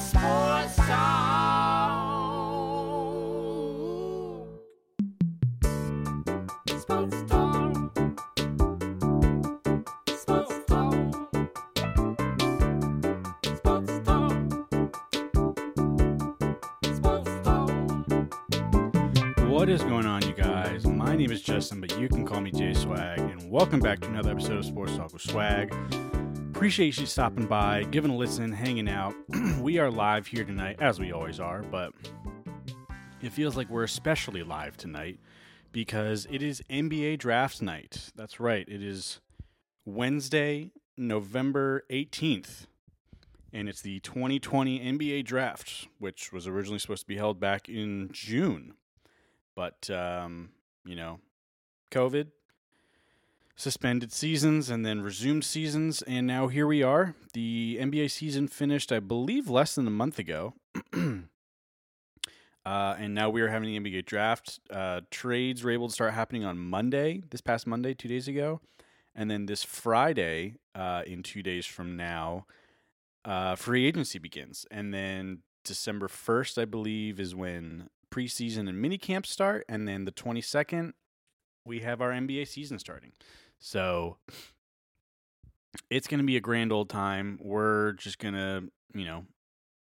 What is going on, you guys? My name is Justin, but you can call me J Swag, and welcome back to another episode of Sports Talk with Swag. Appreciate you stopping by, giving a listen, hanging out. we are live here tonight, as we always are, but it feels like we're especially live tonight because it is NBA draft night. That's right, it is Wednesday, November 18th, and it's the 2020 NBA draft, which was originally supposed to be held back in June but um, you know, COVID suspended seasons and then resumed seasons, and now here we are. The NBA season finished, I believe, less than a month ago. Uh, and now we are having the NBA draft. Uh, trades were able to start happening on Monday, this past Monday, two days ago. And then this Friday, uh, in two days from now, uh, free agency begins. And then December 1st, I believe, is when preseason and mini camps start. And then the 22nd, we have our NBA season starting. So it's going to be a grand old time. We're just going to, you know,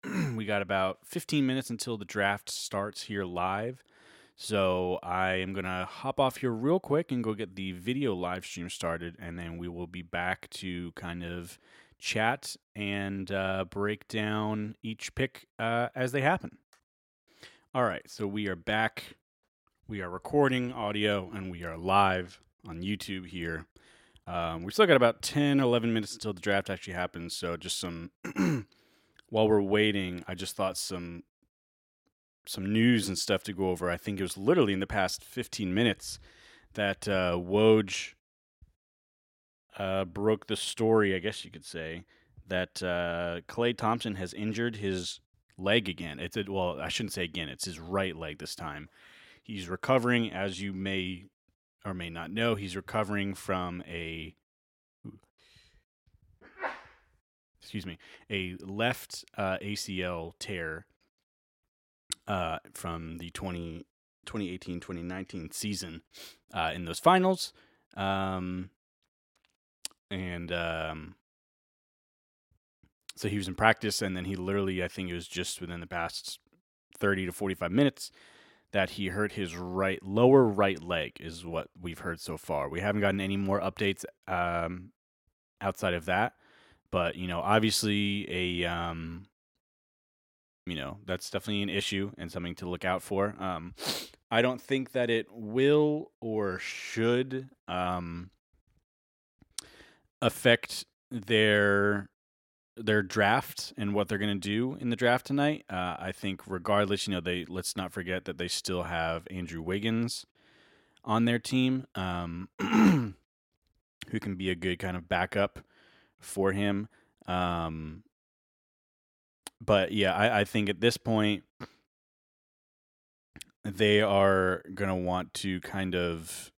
we got about 15 minutes until the draft starts here live. So I am going to hop off here real quick and go get the video live stream started. And then we will be back to kind of chat and uh, break down each pick uh, as they happen. All right, so we are back. We are recording audio and we are live on YouTube here. Um, we still got about 10, 11 minutes until the draft actually happens. So just some, while we're waiting, I just thought some some news and stuff to go over. I think it was literally in the past 15 minutes that uh, Woj uh, broke the story, I guess you could say, that uh, Klay Thompson has injured his leg again. It's a, well, I shouldn't say again. It's his right leg this time. He's recovering, as you may or may not know. He's recovering from a excuse me, a left uh, ACL tear uh, from the 20, 2018-2019 season uh, in those finals. Um, and um, so he was in practice, and then he literally, I think it was just within the past 30 to 45 minutes that he hurt his right lower right leg is what we've heard so far. We haven't gotten any more updates um, outside of that, but you know, obviously a um, you know that's definitely an issue and something to look out for. Um, I don't think that it will or should um, affect their their draft and what they're going to do in the draft tonight. Uh, I think, regardless, you know, they let's not forget that they still have Andrew Wiggins on their team, um, who can be a good kind of backup for him. Um, but yeah, I, I think at this point they are going to want to kind of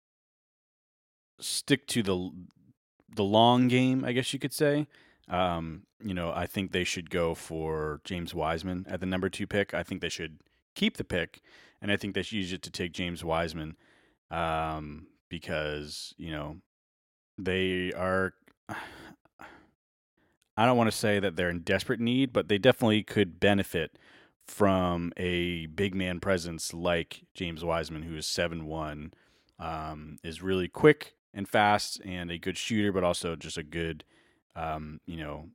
stick to the the long game, I guess you could say. Um, you know, I think they should go for James Wiseman at the number two pick. I think they should keep the pick, and I think they should use it to take James Wiseman um, because you know they are. I don't want to say that they're in desperate need, but they definitely could benefit from a big man presence like James Wiseman, who is seven one, um, is really quick and fast and a good shooter, but also just a good, um, you know,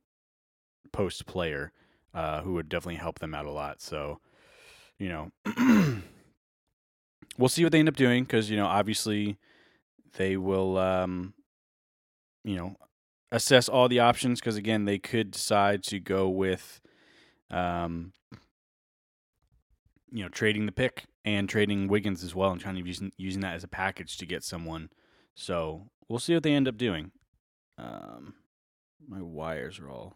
post player uh, who would definitely help them out a lot. So, you know, we'll see what they end up doing because you know obviously they will, um, you know, assess all the options because again they could decide to go with, um, you know, trading the pick and trading Wiggins as well and trying to using using that as a package to get someone. So we'll see what they end up doing. Um, my wires are all.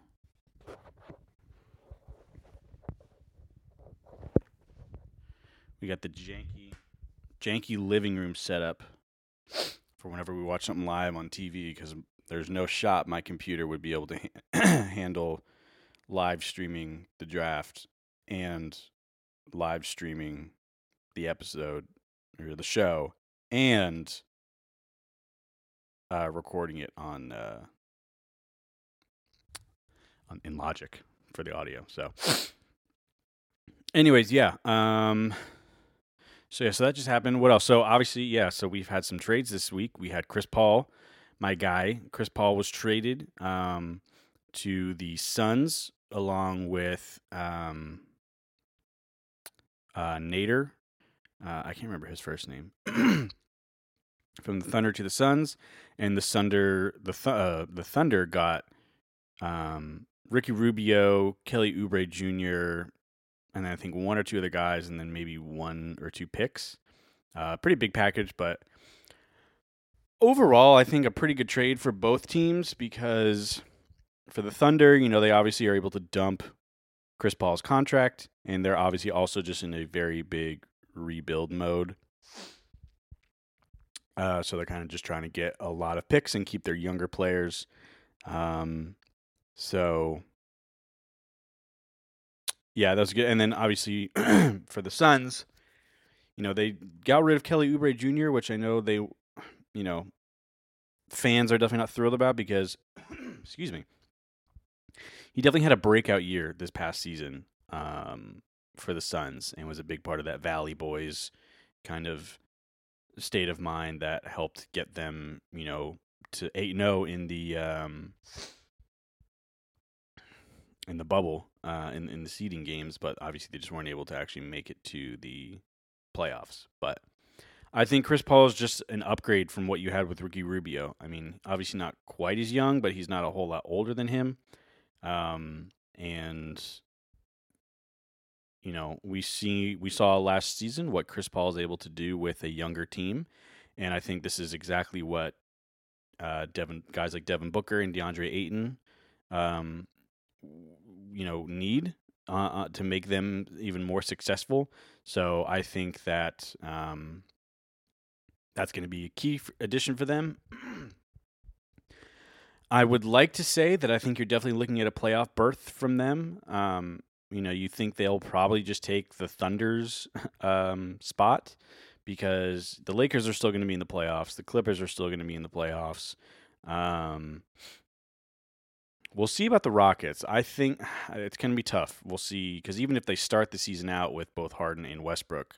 We got the janky, janky living room setup for whenever we watch something live on TV because there's no shot my computer would be able to ha- handle live streaming the draft and live streaming the episode or the show and uh, recording it on uh, in Logic for the audio. So, anyways, yeah. Um, so yeah, so that just happened. What else? So obviously, yeah. So we've had some trades this week. We had Chris Paul, my guy. Chris Paul was traded um, to the Suns along with um, uh, Nader. Uh, I can't remember his first name. From the Thunder to the Suns, and the Thunder the th- uh, the Thunder got um, Ricky Rubio, Kelly Oubre Jr., and I think one or two other guys, and then maybe one or two picks. Uh, pretty big package, but overall, I think a pretty good trade for both teams because for the Thunder, you know, they obviously are able to dump Chris Paul's contract, and they're obviously also just in a very big rebuild mode. Uh, so they're kind of just trying to get a lot of picks and keep their younger players. Um, so yeah, that was good. And then obviously for the Suns, you know, they got rid of Kelly Oubre Jr., which I know they, you know, fans are definitely not thrilled about because, excuse me, he definitely had a breakout year this past season um, for the Suns and was a big part of that Valley Boys kind of state of mind that helped get them, you know, to 8 0 in the. Um, in the bubble uh, in in the seeding games, but obviously they just weren't able to actually make it to the playoffs. But I think Chris Paul is just an upgrade from what you had with Ricky Rubio. I mean, obviously not quite as young, but he's not a whole lot older than him. Um, and you know, we see we saw last season what Chris Paul is able to do with a younger team, and I think this is exactly what uh, Devin guys like Devin Booker and DeAndre Ayton um, you know need uh, uh, to make them even more successful. So I think that um, that's going to be a key addition for them. I would like to say that I think you're definitely looking at a playoff berth from them. Um, you know, you think they'll probably just take the Thunder's um, spot because the Lakers are still going to be in the playoffs. The Clippers are still going to be in the playoffs. Um, We'll see about the Rockets. I think it's going to be tough. We'll see because even if they start the season out with both Harden and Westbrook,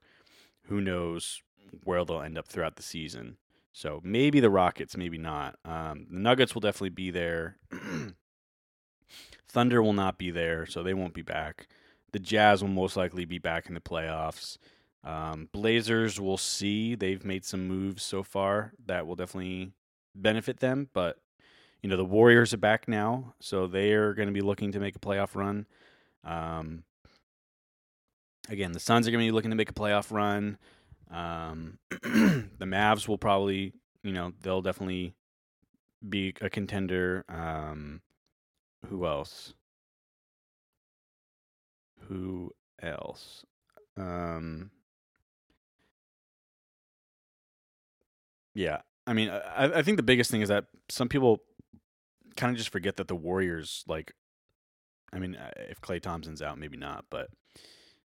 who knows where they'll end up throughout the season. So maybe the Rockets, maybe not. Um, the Nuggets will definitely be there. Thunder will not be there, so they won't be back. The Jazz will most likely be back in the playoffs. Um, Blazers, we'll see. They've made some moves so far that will definitely benefit them, but you know the Warriors are back now, so they are going to be looking to make a playoff run. Um, again, the Suns are going to be looking to make a playoff run. Um, the Mavs will probably, you know, they'll definitely be a contender. Um, who else? Who else? Um, yeah, I mean, I, I think the biggest thing is that some people kind of just forget that the Warriors, like, I mean, uh, if Klay Thompson's out, maybe not, but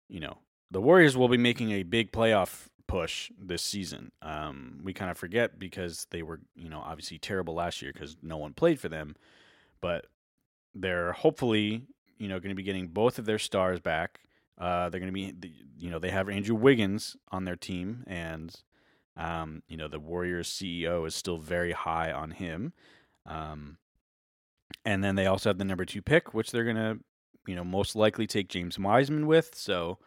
you know, the Warriors will be making a big playoff push this season. Um, we kind of forget because they were, you know, obviously terrible last year because no one played for them, but they're hopefully, you know, going to be getting both of their stars back. Uh, they're going to be, you know, they have Andrew Wiggins on their team, and um, you know, the Warriors CEO is still very high on him. Um, and then they also have the number two pick, which they're gonna, you know, most likely take James Wiseman with. So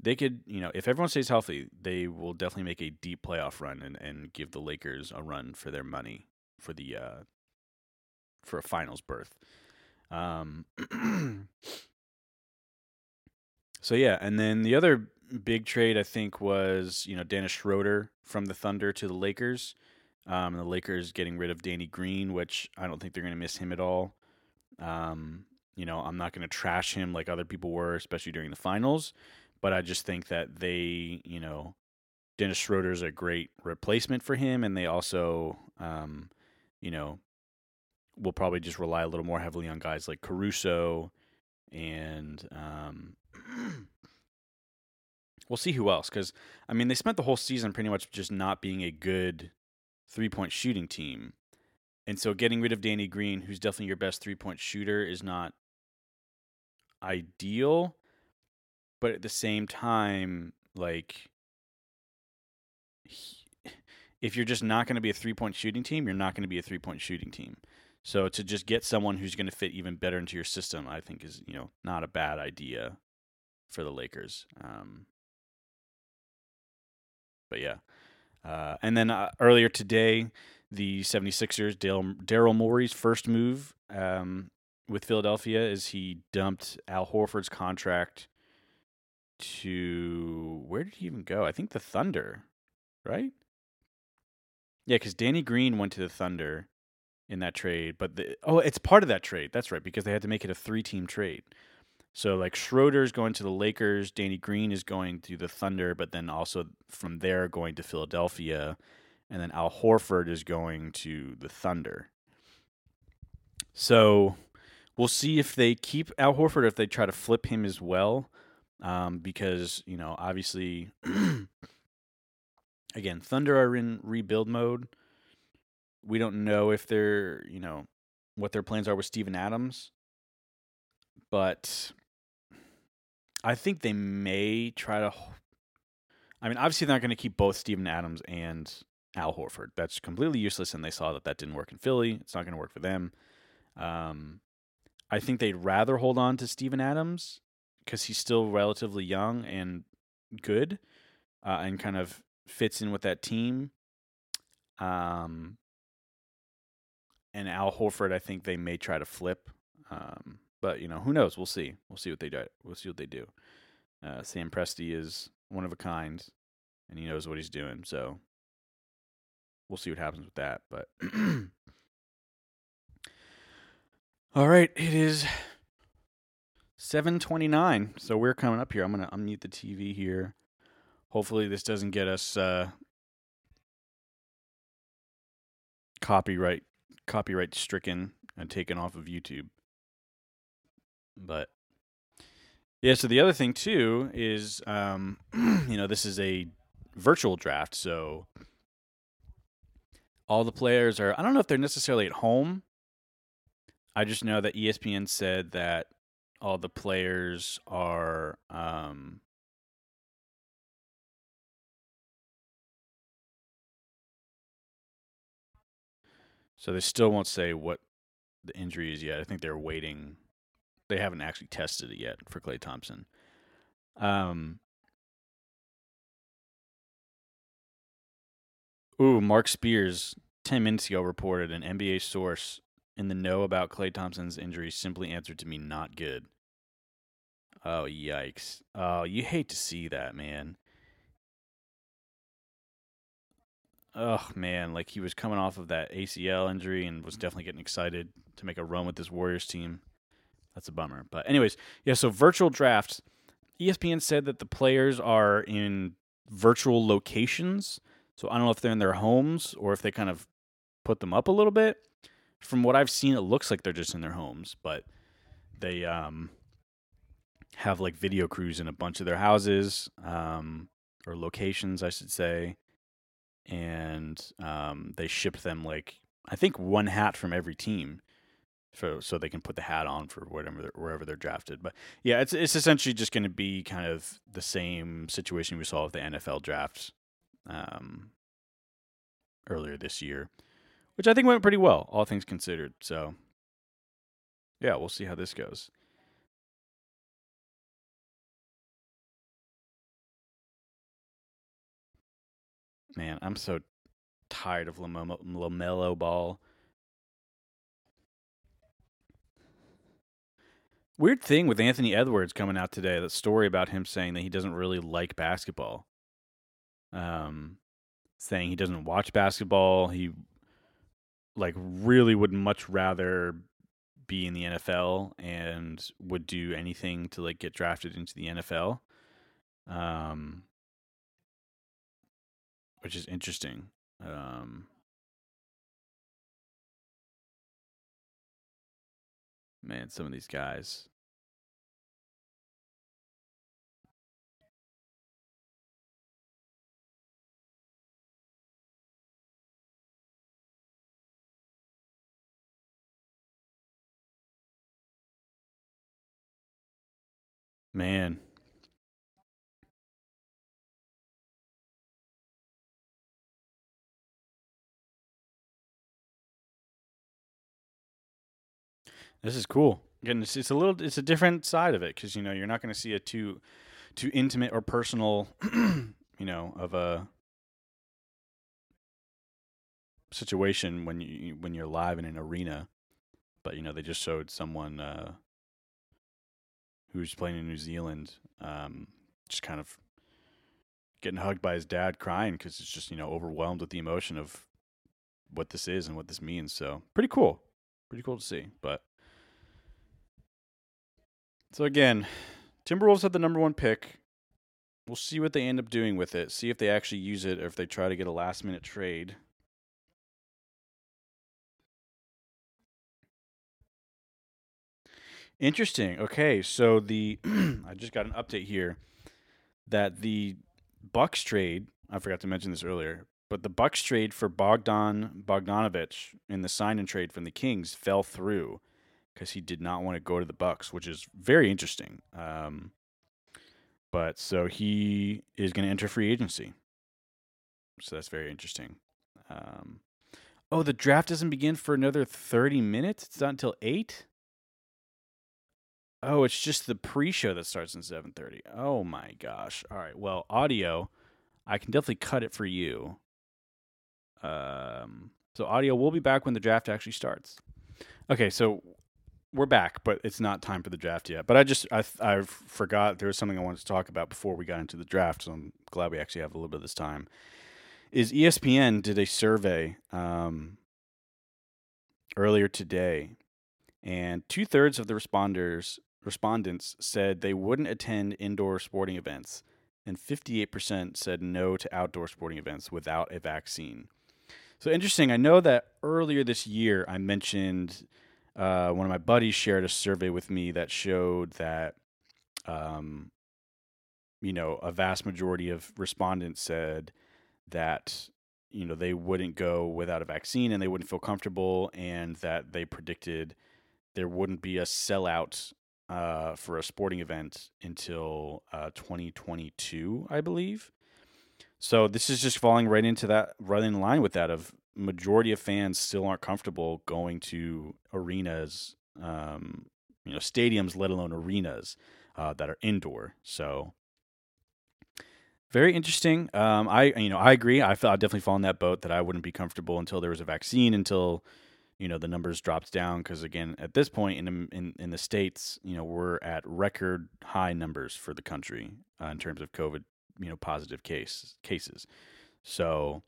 they could, you know, if everyone stays healthy, they will definitely make a deep playoff run and, and give the Lakers a run for their money for the uh for a finals berth. Um So yeah, and then the other big trade I think was, you know, Dennis Schroeder from the Thunder to the Lakers. Um, the Lakers getting rid of Danny Green, which I don't think they're going to miss him at all. Um, you know, I'm not going to trash him like other people were, especially during the finals. But I just think that they, you know, Dennis Schroeder is a great replacement for him, and they also, um, you know, will probably just rely a little more heavily on guys like Caruso and um, we'll see who else. Because I mean, they spent the whole season pretty much just not being a good three point shooting team, and so getting rid of Danny Green, who's definitely your best three point shooter, is not ideal. But at the same time, like he- if you're just not going to be a three point shooting team, you're not going to be a three point shooting team. So to just get someone who's going to fit even better into your system, I think is you know not a bad idea for the Lakers. Um, but yeah, uh, and then uh, earlier today, the 76ers, Daryl Morey's first move um, with Philadelphia is he dumped Al Horford's contract to where did he even go? I think the Thunder, right? Yeah, because Danny Green went to the Thunder in that trade, but the, oh, it's part of that trade. That's right, because they had to make it a three-team trade. So like Schroeder's going to the Lakers, Danny Green is going to the Thunder, but then also from there going to Philadelphia, and then Al Horford is going to the Thunder. So we'll see if they keep Al Horford, or if they try to flip him as well, um, because you know obviously, again, Thunder are in rebuild mode. We don't know if they're you know what their plans are with Steven Adams, but I think they may try to. I mean, obviously, they're not going to keep both Steven Adams and Al Horford. That's completely useless, and they saw that that didn't work in Philly. It's not going to work for them. Um, I think they'd rather hold on to Steven Adams because he's still relatively young and good, uh, and kind of fits in with that team. Um, and Al Horford, I think they may try to flip. Um, but you know, who knows? We'll see. We'll see what they do. We'll see what they do. Uh, Sam Presti is one of a kind, and he knows what he's doing. So we'll see what happens with that. But all right, it is seven twenty nine. So we're coming up here. I'm gonna unmute the TV here. Hopefully, this doesn't get us uh, copyright copyright stricken and taken off of YouTube. But yeah, so the other thing too is, um, you know, this is a virtual draft, so all the players are. I don't know if they're necessarily at home. I just know that ESPN said that all the players are. Um, so they still won't say what the injury is yet. I think they're waiting they haven't actually tested it yet for Klay Thompson. Um, ooh, Marc Spears ten minutes ago reported an NBA source in the know about Klay Thompson's injury simply answered to me not good. Oh yikes! Oh, you hate to see that, man. Oh man, like he was coming off of that ACL injury and was definitely getting excited to make a run with this Warriors team. That's a bummer. But anyways, yeah, so virtual drafts. ESPN said that the players are in virtual locations. So I don't know if they're in their homes or if they kind of put them up a little bit. From what I've seen, it looks like they're just in their homes, but they um have like video crews in a bunch of their houses, um, or locations, I should say. And um, they ship them like I think one hat from every team for so they can put the hat on for whatever they're, wherever they're drafted. But yeah, it's it's essentially just going to be kind of the same situation we saw with the NFL draft um, earlier this year, which I think went pretty well, all things considered. So yeah, we'll see how this goes. Man, I'm so tired of LaMelo, LaMelo Ball. Weird thing with Anthony Edwards coming out today. That story about him saying that he doesn't really like basketball. Um, saying he doesn't watch basketball. He like really would much rather be in the NFL and would do anything to like get drafted into the NFL. Um, which is interesting. Um, Man, some of these guys. Man, This is cool. Again, it's, it's a little, it's a different side of it because you know you're not going to see a too, too intimate or personal, you know, of a situation when you when you're live in an arena. But you know they just showed someone uh, who's playing in New Zealand, um, just kind of getting hugged by his dad, crying because it's just you know overwhelmed with the emotion of what this is and what this means. So pretty cool, pretty cool to see. But so again, Timberwolves had the number one pick. We'll see what they end up doing with it. See if they actually use it or if they try to get a last minute trade. Interesting. Okay, so the I just got an update here that the Bucks trade, I forgot to mention this earlier, but the Bucks trade for Bogdan Bogdanovich in the sign and trade from the Kings fell through because he did not want to go to the Bucks, which is very interesting. Um, but so he is going to enter free agency, so that's very interesting. Um, oh, the draft doesn't begin for another thirty minutes. It's not until eight. Oh, it's just the pre-show that starts in 7:30. Oh my gosh. All right. Well, audio, I can definitely cut it for you. Um so audio we'll be back when the draft actually starts. Okay, so we're back, but it's not time for the draft yet. But I just I I forgot there was something I wanted to talk about before we got into the draft, so I'm glad we actually have a little bit of this time. Is ESPN did a survey um earlier today and two thirds of the responders respondents said they wouldn't attend indoor sporting events, and 58% said no to outdoor sporting events without a vaccine. So interesting. I know that earlier this year I mentioned uh, one of my buddies shared a survey with me that showed that, um, you know, a vast majority of respondents said that you know they wouldn't go without a vaccine and they wouldn't feel comfortable, and that they predicted there wouldn't be a sellout uh, for a sporting event until uh, 2022, I believe. So this is just falling right into that, right in line with that of majority of fans still aren't comfortable going to arenas, um, you know, stadiums, let alone arenas uh, that are indoor. So very interesting. Um, I, you know, I agree. I I definitely fall in that boat that I wouldn't be comfortable until there was a vaccine, until you know the numbers dropped down because again at this point in, in in the states you know we're at record high numbers for the country uh, in terms of covid you know positive case cases so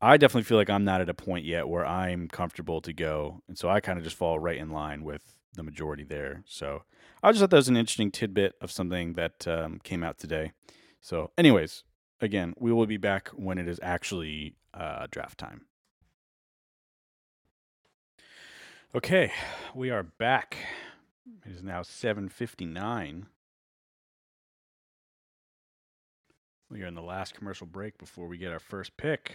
i definitely feel like i'm not at a point yet where i'm comfortable to go and so i kind of just fall right in line with the majority there so i just thought that was an interesting tidbit of something that um, came out today so anyways again we will be back when it is actually uh, draft time Okay, we are back. It is now 7:59. We are in the last commercial break before we get our first pick.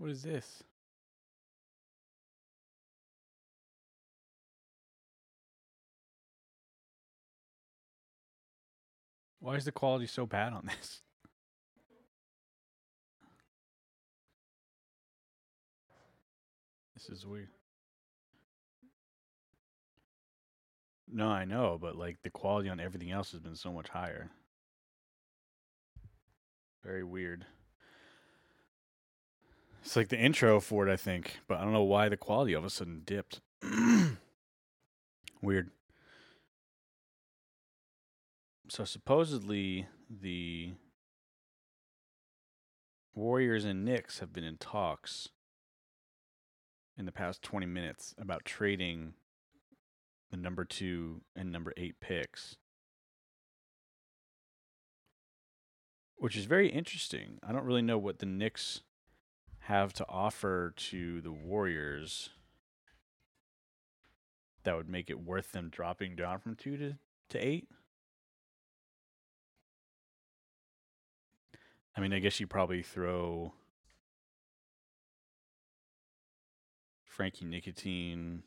What is this? Why is the quality so bad on this? This is weird. No, I know, but like the quality on everything else has been so much higher. Very weird. It's like the intro for it, I think, but I don't know why the quality all of a sudden dipped. weird. So supposedly the Warriors and Knicks have been in talks in the past 20 minutes about trading the number two and number eight picks, which is very interesting. I don't really know what the Knicks have to offer to the Warriors that would make it worth them dropping down from two to, to eight. I mean, I guess you probably throw Frankie Ntilikina,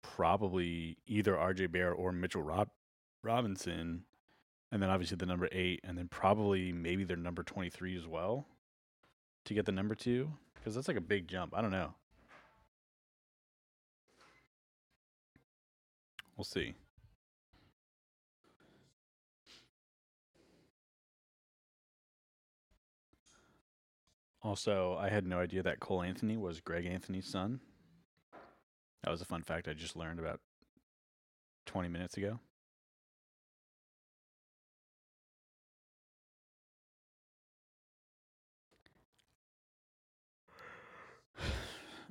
probably either RJ Barrett or Mitchell Rob- Robinson, and then obviously the number eight, and then probably maybe their number 23 as well to get the number two, because that's like a big jump. I don't know. We'll see. Also, I had no idea that Cole Anthony was Greg Anthony's son. That was a fun fact I just learned about 20 minutes ago.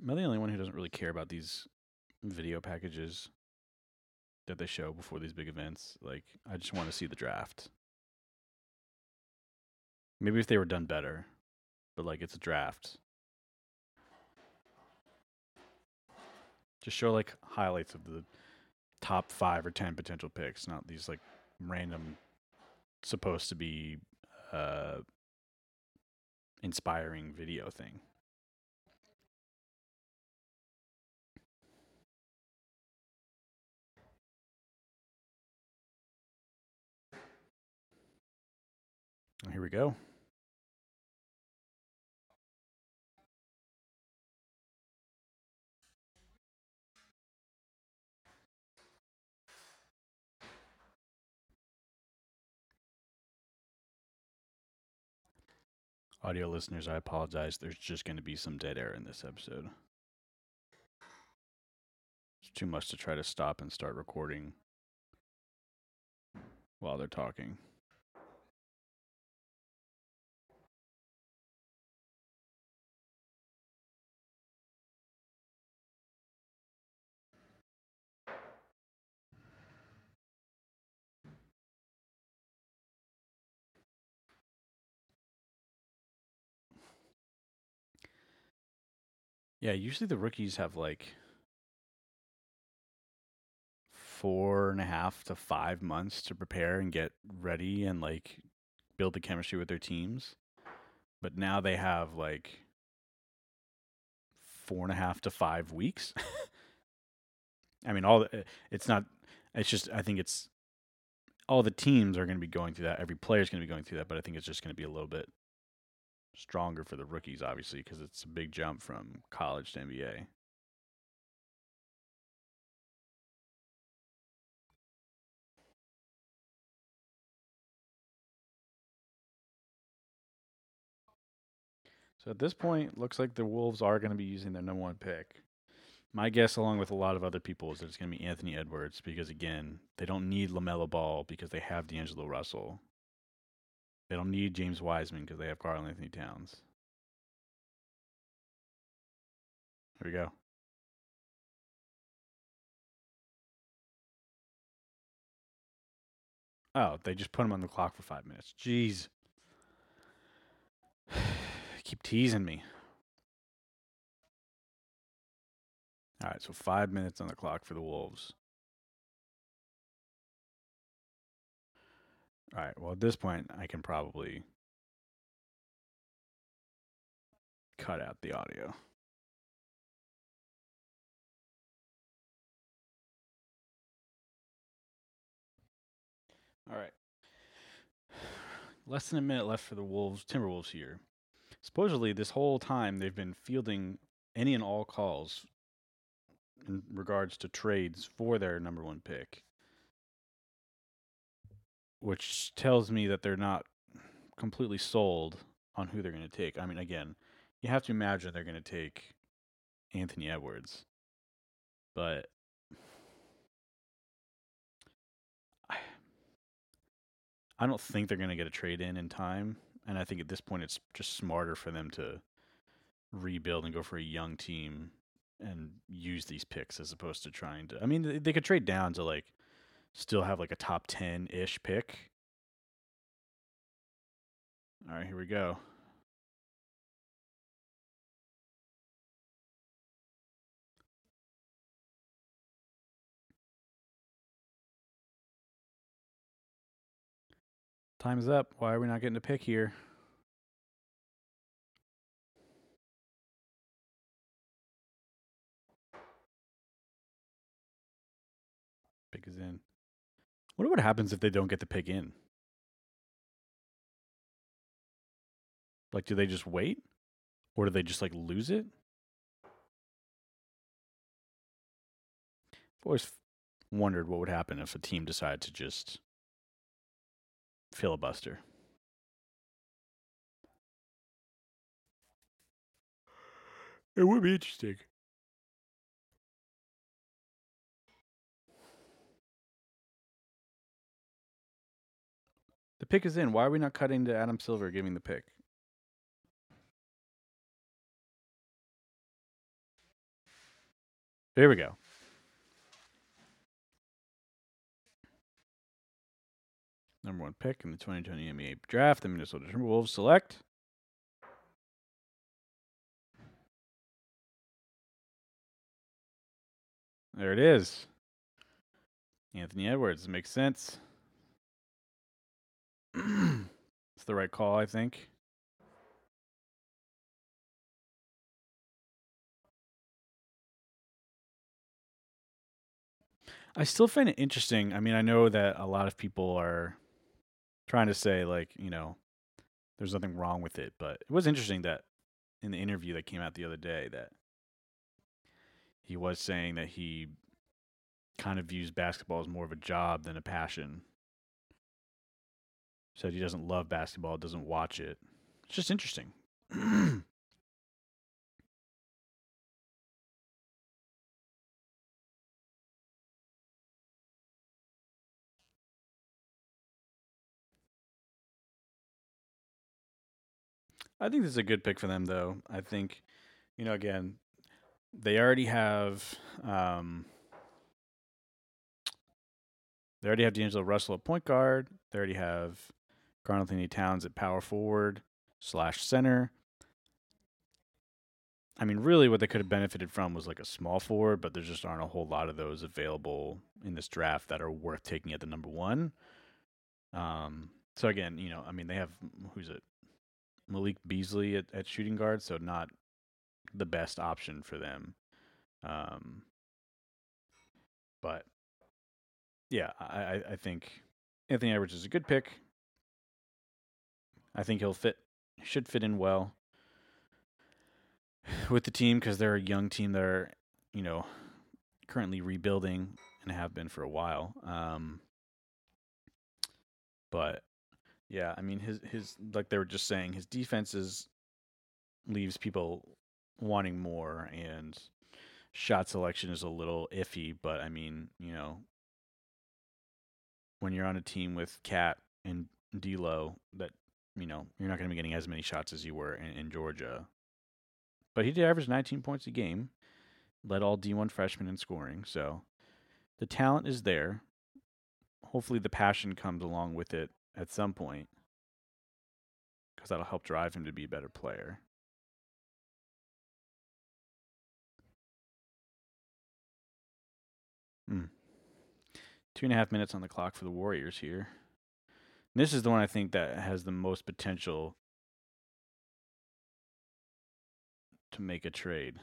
Am I the only one who doesn't really care about these video packages that they show before these big events? Like, I just want to see the draft. Maybe if they were done better, but like it's a draft. Just show like highlights of the top five or ten potential picks, not these like random, supposed to be uh, inspiring video thing. Oh, here we go. Audio listeners, I apologize. There's just going to be some dead air in this episode. It's too much to try to stop and start recording while they're talking. Yeah, usually the rookies have like four and a half to five months to prepare and get ready and like build the chemistry with their teams. But now they have like four and a half to five weeks. I mean, all eh, it's not. It's just. I think it's all the teams are going to be going through that. Every player is going to be going through that. But I think it's just going to be a little bit stronger for the rookies, obviously, because it's a big jump from college to NBA. So at this point, looks like the Wolves are going to be using their number one pick. My guess, along with a lot of other people, is that it's going to be Anthony Edwards because, again, they don't need LaMelo Ball because they have D'Angelo Russell. They don't need James Wiseman because they have Karl Anthony Towns. Here we go. Oh, they just put him on the clock for five minutes. Jeez. Keep teasing me. All right, so five minutes on the clock for the Wolves. All right, well, at this point, I can probably cut out the audio. All right. Less than a minute left for the Wolves, Timberwolves here. Supposedly, this whole time they've been fielding any and all calls in regards to trades for their number one pick, which tells me that they're not completely sold on who they're going to take. I mean, again, you have to imagine they're going to take Anthony Edwards, but I, I don't think they're going to get a trade in in time. And I think at this point, it's just smarter for them to rebuild and go for a young team and use these picks as opposed to trying to. I mean, they, they could trade down to like still have like a top 10 ish pick. All right, here we go. Time's up. Why are we not getting a pick here? Wonder what happens if they don't get the pick in. Like, do they just wait, or do they just like lose it? I've always wondered what would happen if a team decided to just filibuster. It would be interesting. Pick is in. Why are we not cutting to Adam Silver giving the pick? There we go. Number one pick in the 2020 NBA draft, the Minnesota Timberwolves select. There it is. Anthony Edwards makes sense. It's the right call, I think. I still find it interesting. I mean, I know that a lot of people are trying to say, like, you know, there's nothing wrong with it, but it was interesting that in the interview that came out the other day that he was saying that he kind of views basketball as more of a job than a passion. Said he doesn't love basketball, doesn't watch it. It's just interesting. I think this is a good pick for them, though. I think, you know, again, they already have um, they already have D'Angelo Russell at point guard. They already have Karl Anthony Towns at power forward slash center. I mean, really, what they could have benefited from was like a small forward, but there just aren't a whole lot of those available in this draft that are worth taking at the number one. Um, so again, you know, I mean, they have who's it, Malik Beasley at, at shooting guard, so not the best option for them. Um, but yeah, I, I, I think Anthony Edwards is a good pick. I think he'll fit, should fit in well with the team because they're a young team that are, you know, currently rebuilding and have been for a while. Um, but yeah, I mean his his like they were just saying his defenses leaves people wanting more and shot selection is a little iffy, but I mean, you know, when you're on a team with KAT and D'Lo, that you know you're not going to be getting as many shots as you were in, in Georgia. But he did average 19 points a game, led all D1 freshmen in scoring. So the talent is there. Hopefully, the passion comes along with it at some point because that'll help drive him to be a better player. Hmm. Two and a half minutes on the clock for the Warriors here. This is the one I think that has the most potential to make a trade.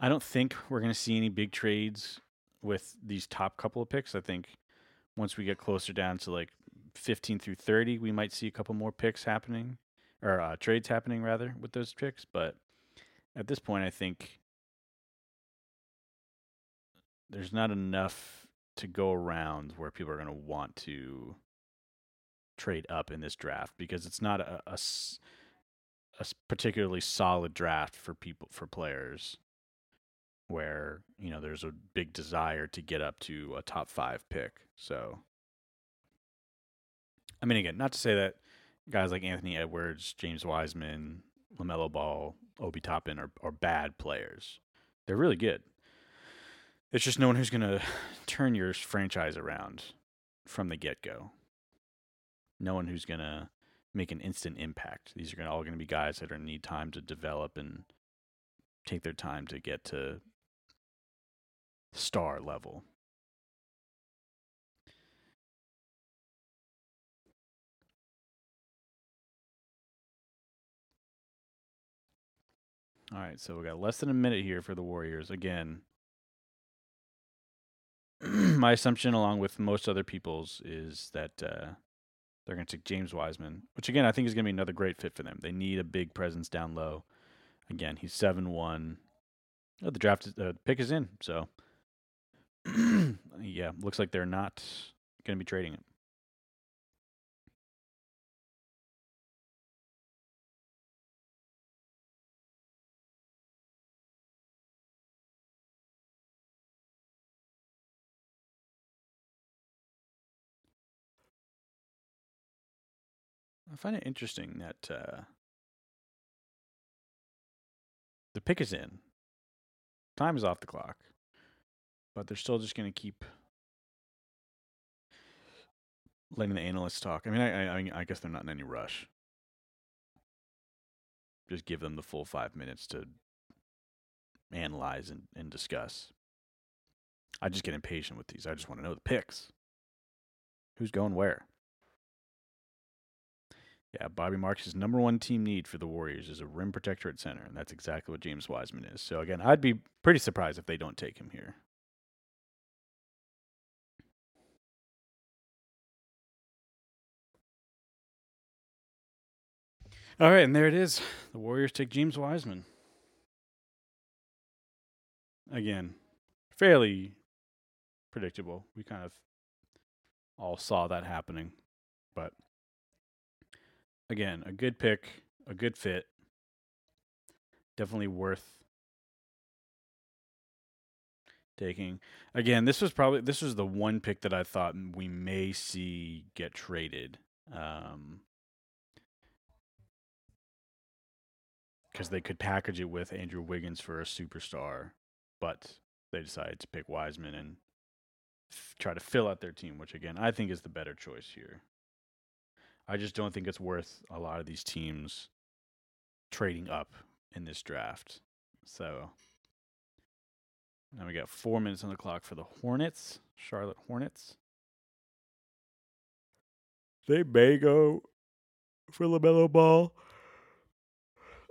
I don't think we're going to see any big trades with these top couple of picks. I think once we get closer down to like 15 through 30, we might see a couple more picks happening or uh, trades happening rather with those picks. But at this point, I think there's not enough to go around where people are going to want to trade up in this draft because it's not a a particularly solid draft for people for players where you know there's a big desire to get up to a top five pick. So, I mean, again, not to say that guys like Anthony Edwards, James Wiseman, LaMelo Ball, Obi Toppin are are bad players. They're really good. It's just no one who's going to turn your franchise around from the get go. No one who's going to make an instant impact. These are gonna, all going to be guys that are gonna need time to develop and take their time to get to star level. All right, so we got less than a minute here for the Warriors. Again, my assumption, along with most other people's, is that uh, they're going to take James Wiseman, which again I think is going to be another great fit for them. They need a big presence down low. Again, he's seven one. Oh, the draft is, uh, pick is in, so yeah, looks like they're not going to be trading him. I find it interesting that uh, the pick is in. Time is off the clock, but they're still just going to keep letting the analysts talk. I mean, I, I, I guess they're not in any rush. Just give them the full five minutes to analyze and, and discuss. I just get impatient with these. I just want to know the picks. Who's going where? Yeah, Bobby Marks' number one team need for the Warriors is a rim protector at center, and that's exactly what James Wiseman is. So again, I'd be pretty surprised if they don't take him here. All right, and there it is. The Warriors take James Wiseman. Again, fairly predictable. We kind of all saw that happening. But again, a good pick, a good fit. Definitely worth taking. Again, this was probably this was the one pick that I thought we may see get traded. Um because they could package it with Andrew Wiggins for a superstar, but they decided to pick Wiseman and f- try to fill out their team, which again I think is the better choice here. I just don't think it's worth a lot of these teams trading up in this draft. So now we got four minutes on the clock for the Hornets, Charlotte Hornets. They may go for LaMelo Ball.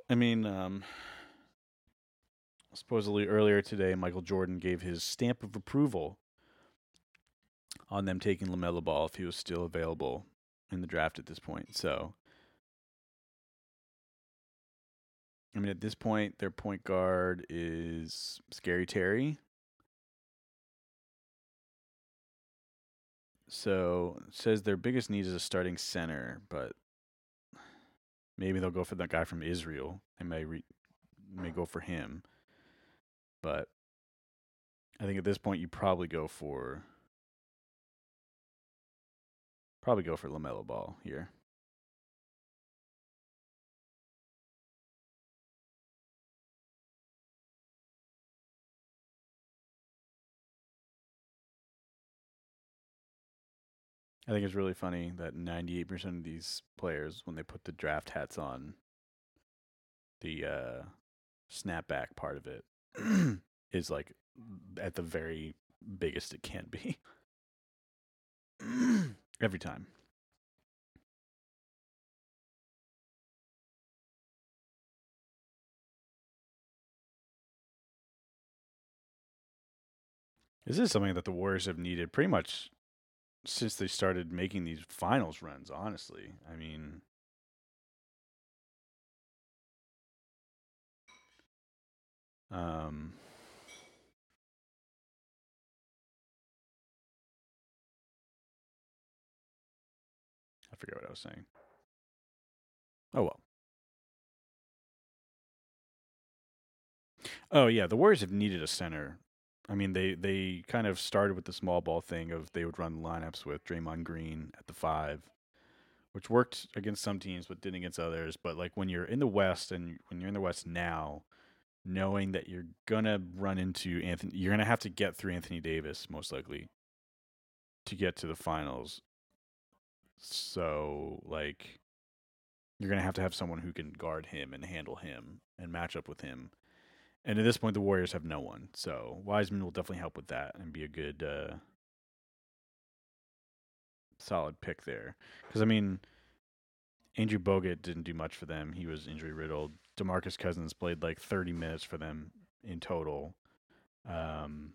I mean, um, supposedly earlier today, Michael Jordan gave his stamp of approval on them taking LaMelo Ball if he was still available in the draft at this point. So, I mean, at this point, their point guard is Scary Terry. So says their biggest need is a starting center, but maybe they'll go for that guy from Israel. They may re- may go for him, but I think at this point you probably go for probably go for LaMelo Ball here. I think it's really funny that 98% of these players, when they put the draft hats on, the uh, snapback part of it is like at the very biggest it can be. Every time. This is something that the Warriors have needed pretty much since they started making these finals runs, honestly. I mean, um, forget what I was saying. Oh well. Oh yeah, the Warriors have needed a center. I mean, they they kind of started with the small ball thing of they would run lineups with Draymond Green at the five, which worked against some teams but didn't against others. But like when you're in the West and when you're in the West now, knowing that you're gonna run into Anthony, you're gonna have to get through Anthony Davis most likely to get to the finals. So like you're gonna have to have someone who can guard him and handle him and match up with him. And at this point, the Warriors have no one, so Wiseman will definitely help with that and be a good, uh, solid pick there. Because I mean, Andrew Bogut didn't do much for them; he was injury riddled. DeMarcus Cousins played like 30 minutes for them in total. Um,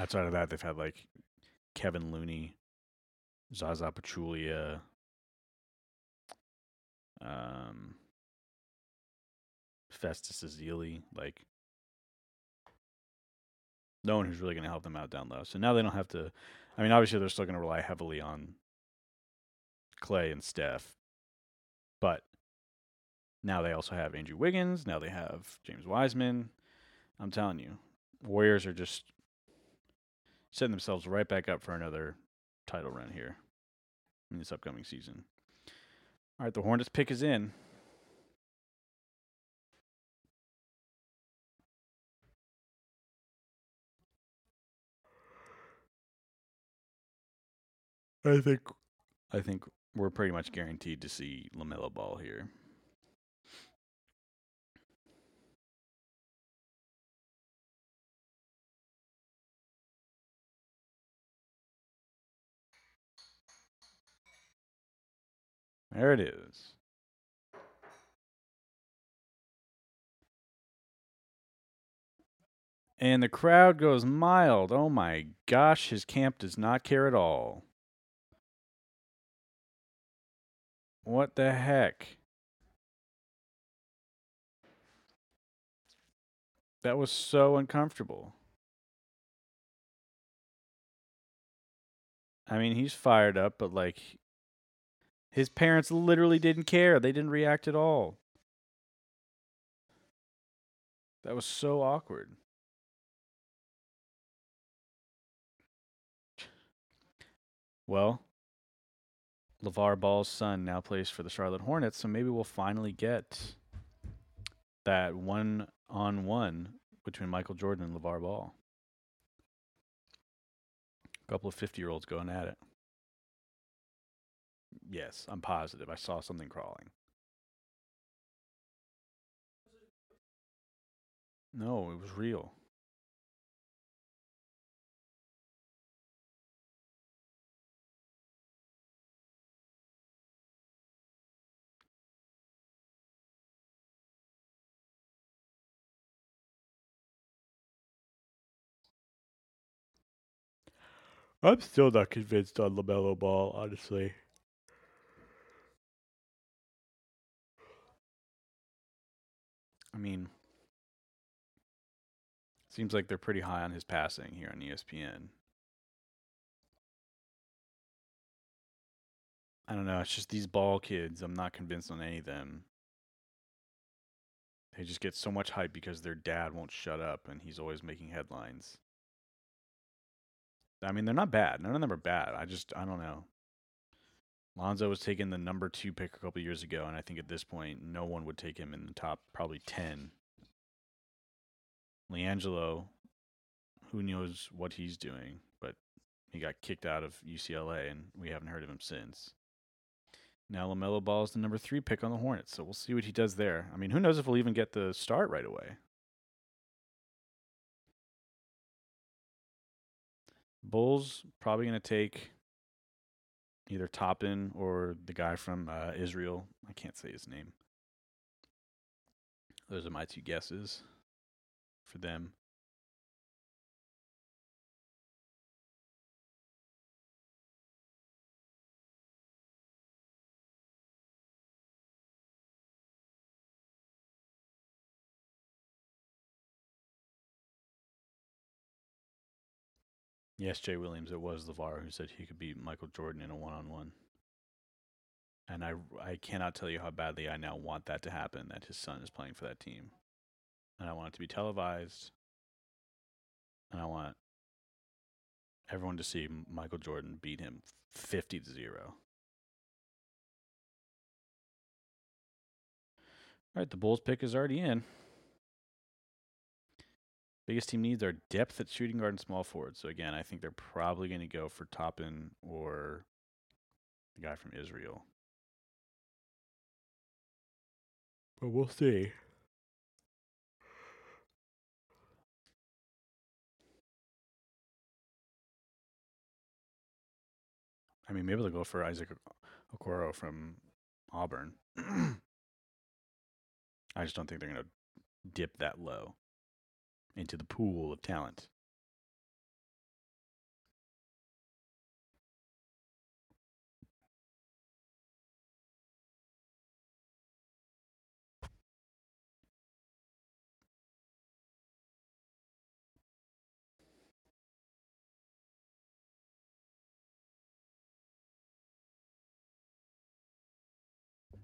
outside of that, they've had like Kevon Looney, Zaza Pachulia, um, Festus Ezeli, like no one who's really going to help them out down low. So now they don't have to. I mean, obviously they're still going to rely heavily on Klay and Steph, but now they also have Andrew Wiggins. Now they have James Wiseman. I'm telling you, Warriors are just setting themselves right back up for another title run here in this upcoming season. All right, the Hornets pick is in. I think I think we're pretty much guaranteed to see LaMelo Ball here. There it is. And the crowd goes mild. Oh my gosh, his camp does not care at all. What the heck? That was so uncomfortable. I mean, he's fired up, but like his parents literally didn't care. They didn't react at all. That was so awkward. Well, LeVar Ball's son now plays for the Charlotte Hornets, so maybe we'll finally get that one on one between Michael Jordan and LeVar Ball. A couple of 50 year olds going at it. Yes, I'm positive. I saw something crawling. No, it was real. I'm still not convinced on LaMelo Ball, honestly. I mean, seems like they're pretty high on his passing here on ESPN. I don't know. It's just these ball kids. I'm not convinced on any of them. They just get so much hype because their dad won't shut up and he's always making headlines. I mean, they're not bad. None of them are bad. I just, I don't know. Lonzo was taken the number two pick a couple years ago, and I think at this point, no one would take him in the top probably 10. LiAngelo, who knows what he's doing, but he got kicked out of UCLA, and we haven't heard of him since. Now LaMelo Ball is the number three pick on the Hornets, so we'll see what he does there. I mean, who knows if we'll even get the start right away. Bulls probably going to take either Toppin or the guy from uh, Israel. I can't say his name. Those are my two guesses. for them. Yes, Jay Williams. It was LeVar who said he could beat Michael Jordan in a one-on-one. And I, I cannot tell you how badly I now want that to happen. That his son is playing for that team, and I want it to be televised. And I want everyone to see Michael Jordan beat him fifty to zero. All right, the Bulls pick is already in. Biggest team needs are depth at shooting guard and small forward. So again, I think they're probably going to go for Toppin or the guy from Israel. But we'll see. I mean, maybe they'll go for Isaac Okoro from Auburn. I just don't think they're going to dip that low into the pool of talent.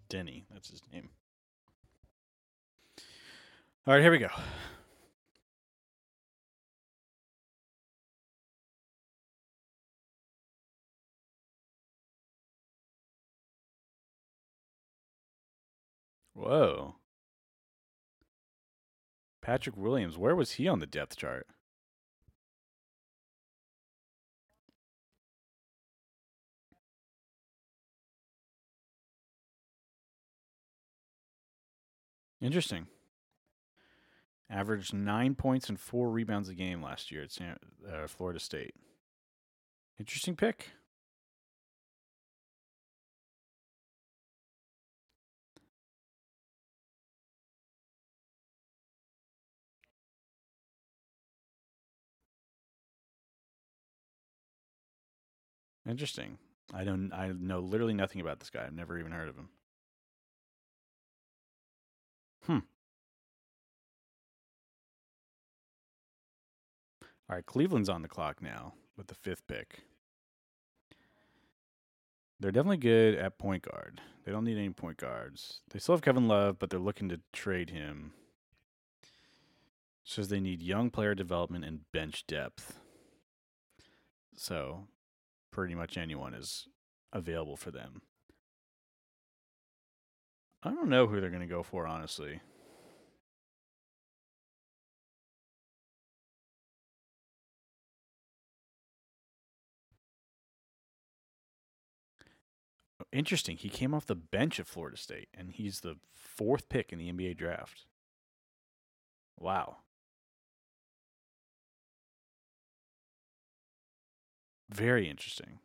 Deni, that's his name. All right, here we go. Whoa. Patrick Williams, where was he on the depth chart? Interesting. Averaged nine points and four rebounds a game last year at San, uh, Florida State. Interesting pick. Interesting. I don't. I know literally nothing about this guy. I've never even heard of him. Hmm. All right, Cleveland's on the clock now with the fifth pick. They're definitely good at point guard. They don't need any point guards. They still have Kevin Love, but they're looking to trade him. Says they need young player development and bench depth. So, pretty much anyone is available for them. I don't know who they're going to go for, honestly. Interesting. He came off the bench at Florida State, and he's the fourth pick in the NBA draft. Wow. Very interesting.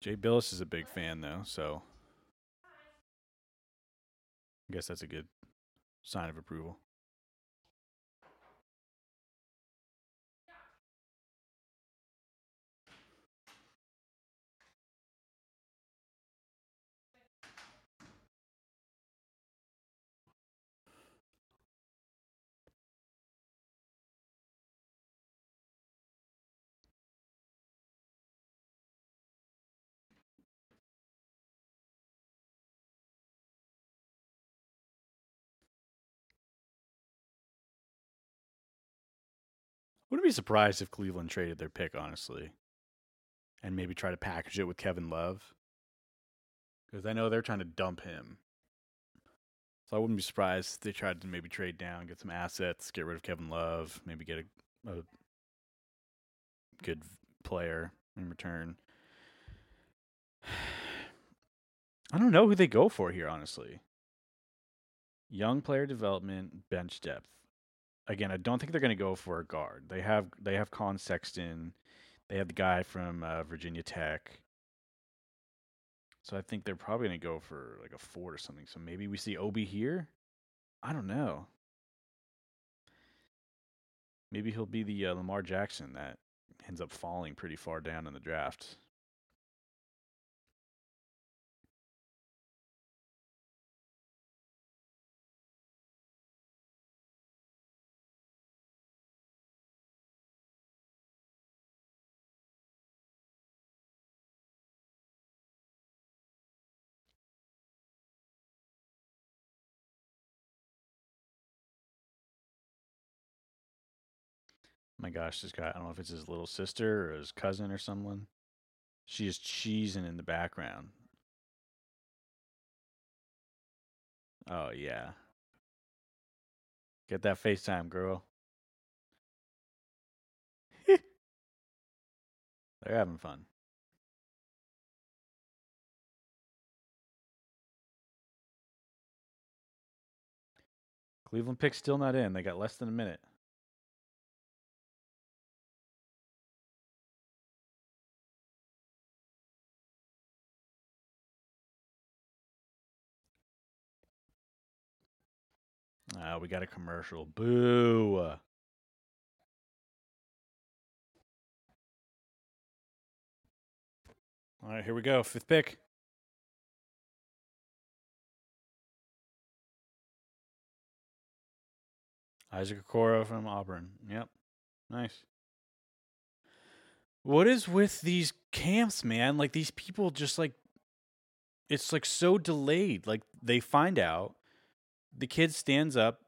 Jay Bilas is a big fan, though, so I guess that's a good sign of approval. Wouldn't be surprised if Cleveland traded their pick, honestly, and maybe try to package it with Kevin Love, because I know they're trying to dump him. So I wouldn't be surprised if they tried to maybe trade down, get some assets, get rid of Kevin Love, maybe get a, a good player in return. I don't know who they go for here, honestly. Young player development, bench depth again, I don't think they're going to go for a guard. They have they have Con Sexton, they have the guy from uh, Virginia Tech. So I think they're probably going to go for like a four or something. So maybe we see Obi here. I don't know. Maybe he'll be the uh, Lamar Jackson that ends up falling pretty far down in the draft. My gosh, this guy, I don't know if it's his little sister or his cousin or someone. She is cheesing in the background. Oh, yeah. Get that FaceTime, girl. They're having fun. Cleveland pick still not in. They got less than a minute. Ah, we got a commercial. Boo. All right, here we go. Fifth pick. Isaac Okoro from Auburn. Yep. Nice. What is with these camps, man? Like these people just like it's like so delayed. Like they find out the kid stands up,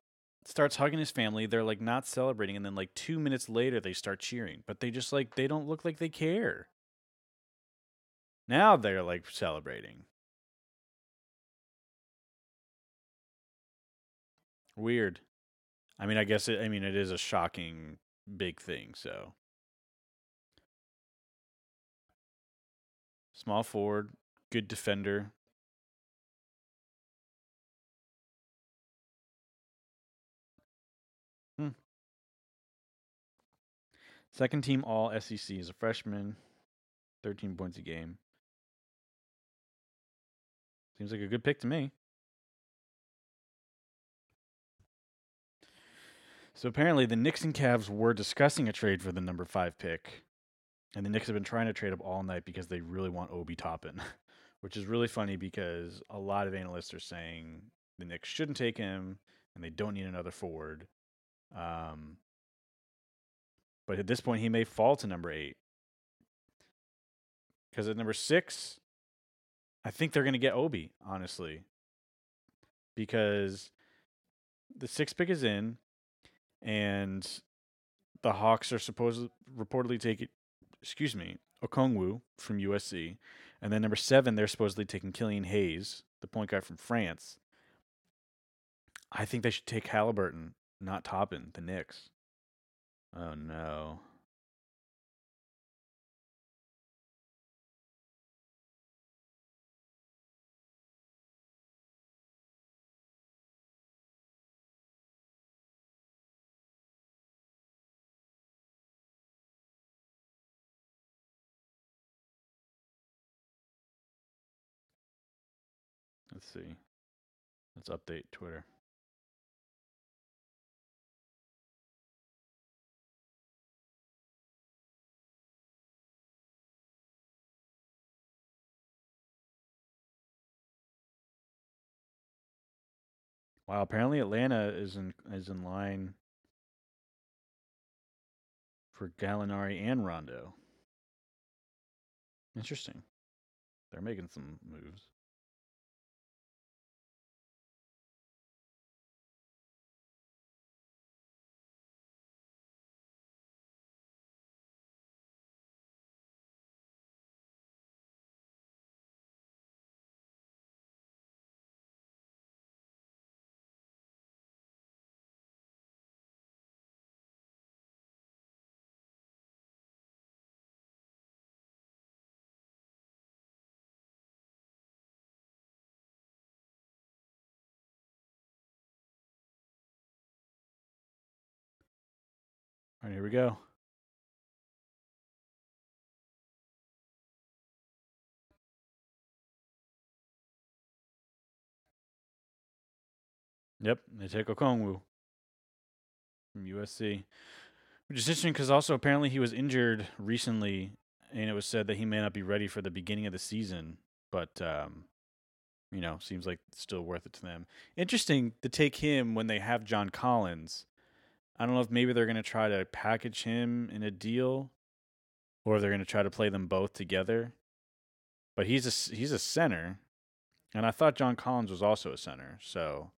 starts hugging his family. They're like not celebrating, and then like two minutes later they start cheering. But they just like they don't look like they care. Now they're like celebrating. Weird. I mean, I guess it, I mean it is a shocking big thing. So small forward, good defender. Second team All SEC is a freshman, 13 points a game. Seems like a good pick to me. So apparently, the Knicks and Cavs were discussing a trade for the number five pick, and the Knicks have been trying to trade up all night because they really want Obi Toppin, which is really funny because a lot of analysts are saying the Knicks shouldn't take him and they don't need another forward. Um, but at this point, he may fall to number eight because at number six, I think they're going to get Obi, honestly, because the six pick is in, and the Hawks are supposed reportedly taking, excuse me, Okongwu from USC, and then number seven they're supposedly taking Killian Hayes, the point guard from France. I think they should take Halliburton, not Toppin, the Knicks. Oh no. Let's see. Let's update Twitter. Wow, apparently Atlanta is in is in line for Gallinari and Rondo. Interesting. They're making some moves. right, here we go. Yep, they take Okongwu from USC, which is interesting because also apparently he was injured recently, and it was said that he may not be ready for the beginning of the season. But um, you know, seems like still worth it to them. Interesting to take him when they have John Collins, I don't know if maybe they're going to try to package him in a deal, or if they're going to try to play them both together. But he's a he's a center, and I thought John Collins was also a center. So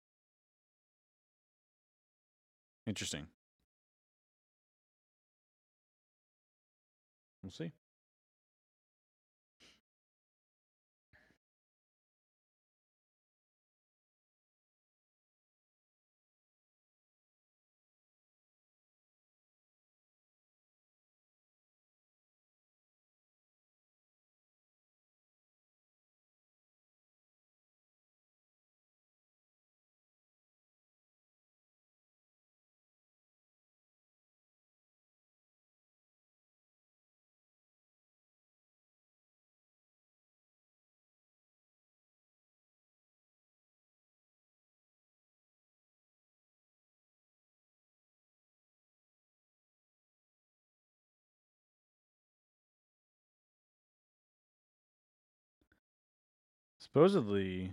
interesting. We'll see. Supposedly,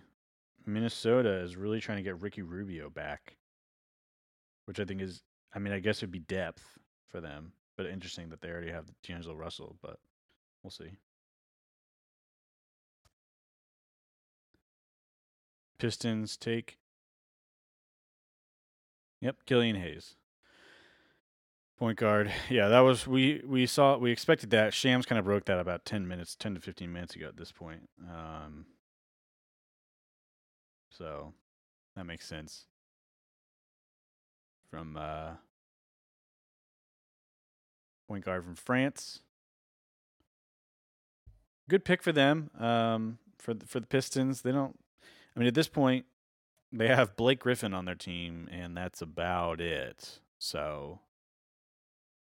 Minnesota is really trying to get Ricky Rubio back, which I think is, I mean, I guess it'd be depth for them, but interesting that they already have D'Angelo Russell, but we'll see. Pistons take. Yep, Killian Hayes. Point guard. Yeah, that was we we saw we expected that. Shams kind of broke that about 10 minutes, 10 to 15 minutes ago at this point. Um so that makes sense. From uh point guard from France. Good pick for them. Um for the, for the Pistons. They don't I mean at this point they have Blake Griffin on their team and that's about it. So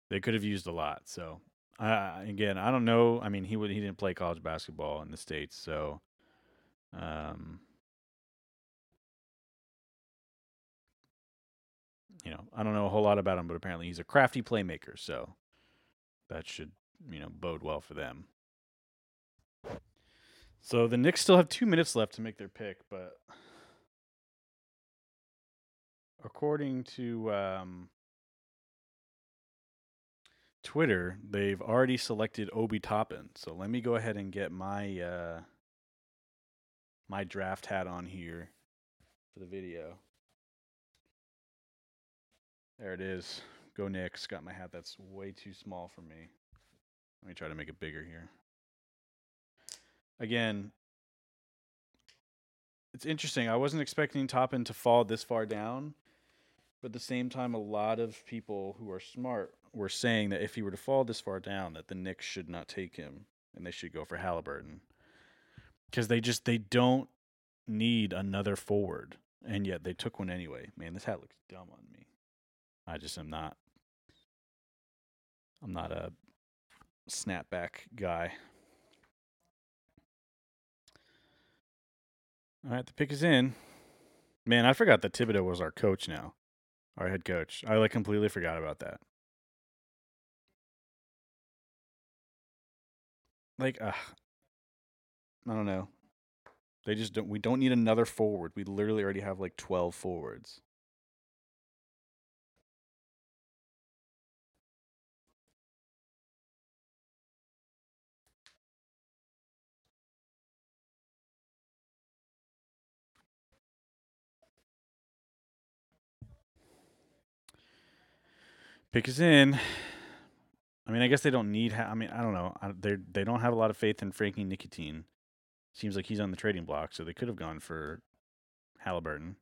they could have used a lot. So I again, I don't know. I mean, he would he didn't play college basketball in the states, so um you know, I don't know a whole lot about him, but apparently he's a crafty playmaker, so that should, you know, bode well for them. So the Knicks still have 2 minutes left to make their pick, but according to um Twitter, they've already selected Obi Toppin. So let me go ahead and get my uh my draft hat on here for the video. There it is. Go Knicks. Got my hat that's way too small for me. Let me try to make it bigger here. Again, it's interesting. I wasn't expecting Toppin to fall this far down, but at the same time, a lot of people who are smart were saying that if he were to fall this far down, that the Knicks should not take him and they should go for Halliburton because they just they don't need another forward, and yet they took one anyway. Man, this hat looks dumb on me. I just am not. I'm not a snapback guy. All right, the pick is in. Man, I forgot that Thibodeau was our coach now, our head coach. I like completely forgot about that. Like, uh, I don't know. They just don't. We don't need another forward. We literally already have like twelve forwards. Pick is in. I mean, I guess they don't need. Ha- I mean, I don't know. They they don't have a lot of faith in Frank Ntilikina. Seems like he's on the trading block, so they could have gone for Halliburton.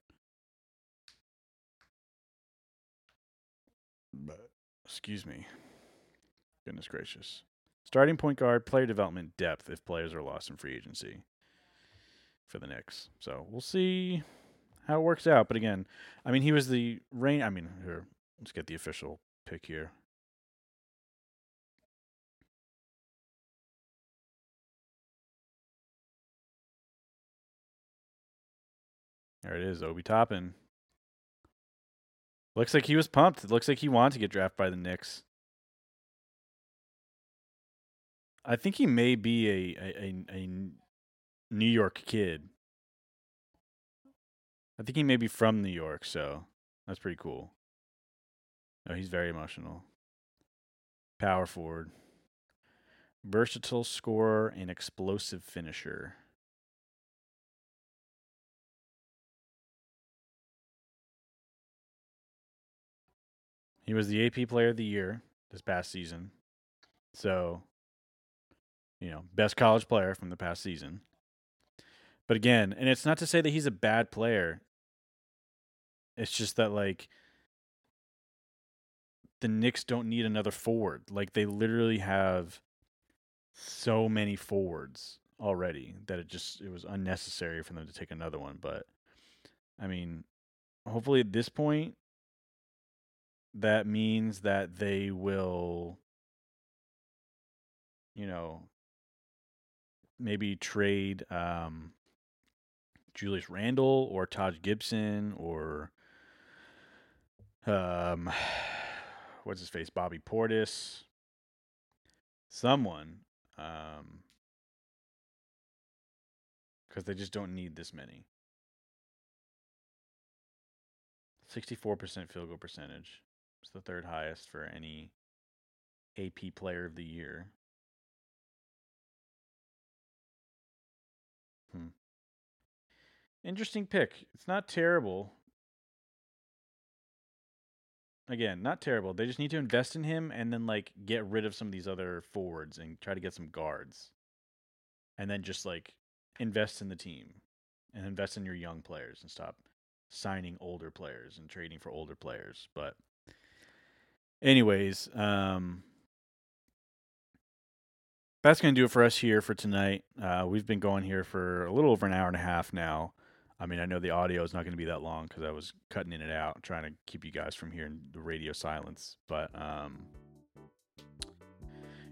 But excuse me. Goodness gracious. Starting point guard, player development, depth if players are lost in free agency for the Knicks. So we'll see how it works out. But again, I mean, he was the rain. I mean, here, let's get the official pick here. There it is, Obi Toppin. Looks like he was pumped. It looks like he wanted to get drafted by the Knicks. I think he may be a a a New York kid. I think he may be from New York, so that's pretty cool. No, he's very emotional. Power forward. Versatile scorer and explosive finisher. He was the AP player of the year this past season. So, you know, best college player from the past season. But again, and it's not to say that he's a bad player. It's just that like the Knicks don't need another forward. Like they literally have so many forwards already that it just it was unnecessary for them to take another one, but I mean, hopefully at this point that means that they will you know maybe trade um Julius Randle or Taj Gibson or um what's his face Bobby Portis someone um cuz they just don't need this many 64% field goal percentage it's the third highest for any AP player of the year Hmm. Interesting pick. It's not terrible. Again, not terrible. They just need to invest in him and then like get rid of some of these other forwards and try to get some guards. And then just like invest in the team and invest in your young players and stop signing older players and trading for older players. But anyways, um that's going to do it for us here for tonight. Uh, we've been going here for a little over an hour and a half now. I mean, I know the audio is not going to be that long because I was cutting in and out, trying to keep you guys from hearing the radio silence. But um,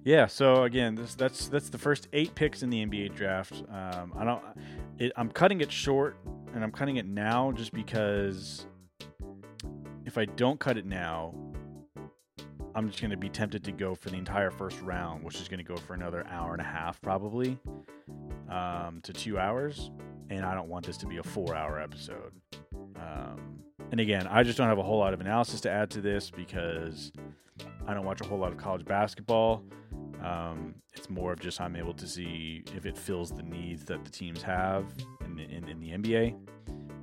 yeah, so again, this that's that's the first eight picks in the NBA draft. Um, I don't, it, I'm cutting it short, and I'm cutting it now just because if I don't cut it now, I'm just going to be tempted to go for the entire first round, which is going to go for another hour and a half, probably um, to two hours. And I don't want this to be a four hour episode. Um, and again, I just don't have a whole lot of analysis to add to this because I don't watch a whole lot of college basketball. Um, it's more of just I'm able to see if it fills the needs that the teams have in the, in, in the NBA.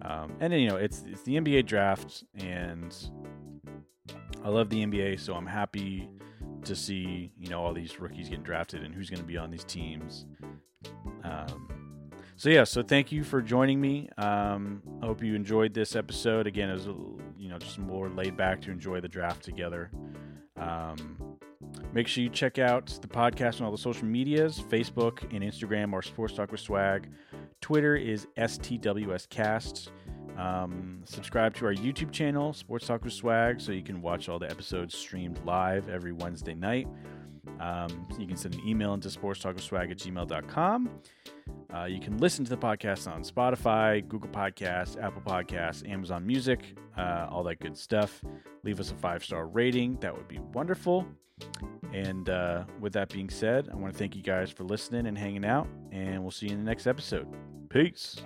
Um, and then, you know, it's it's the NBA draft, and I love the NBA, so I'm happy to see you know all these rookies getting drafted and who's going to be on these teams. Um, so yeah, so thank you for joining me. Um, I hope you enjoyed this episode. Again, was you know just more laid back to enjoy the draft together. Um, make sure you check out the podcast on all the social medias. Facebook and Instagram are Sports Talk with Swag. Twitter is STWScast. Um, subscribe to our YouTube channel, Sports Talk with Swag, so you can watch all the episodes streamed live every Wednesday night. Um, you can send an email into sportstalkwithswag at gmail.com. Uh, you can listen to the podcast on Spotify, Google Podcasts, Apple Podcasts, Amazon Music, uh, all that good stuff. Leave us a five star rating. That would be wonderful. And uh, with that being said, I want to thank you guys for listening and hanging out, and we'll see you in the next episode. Peace.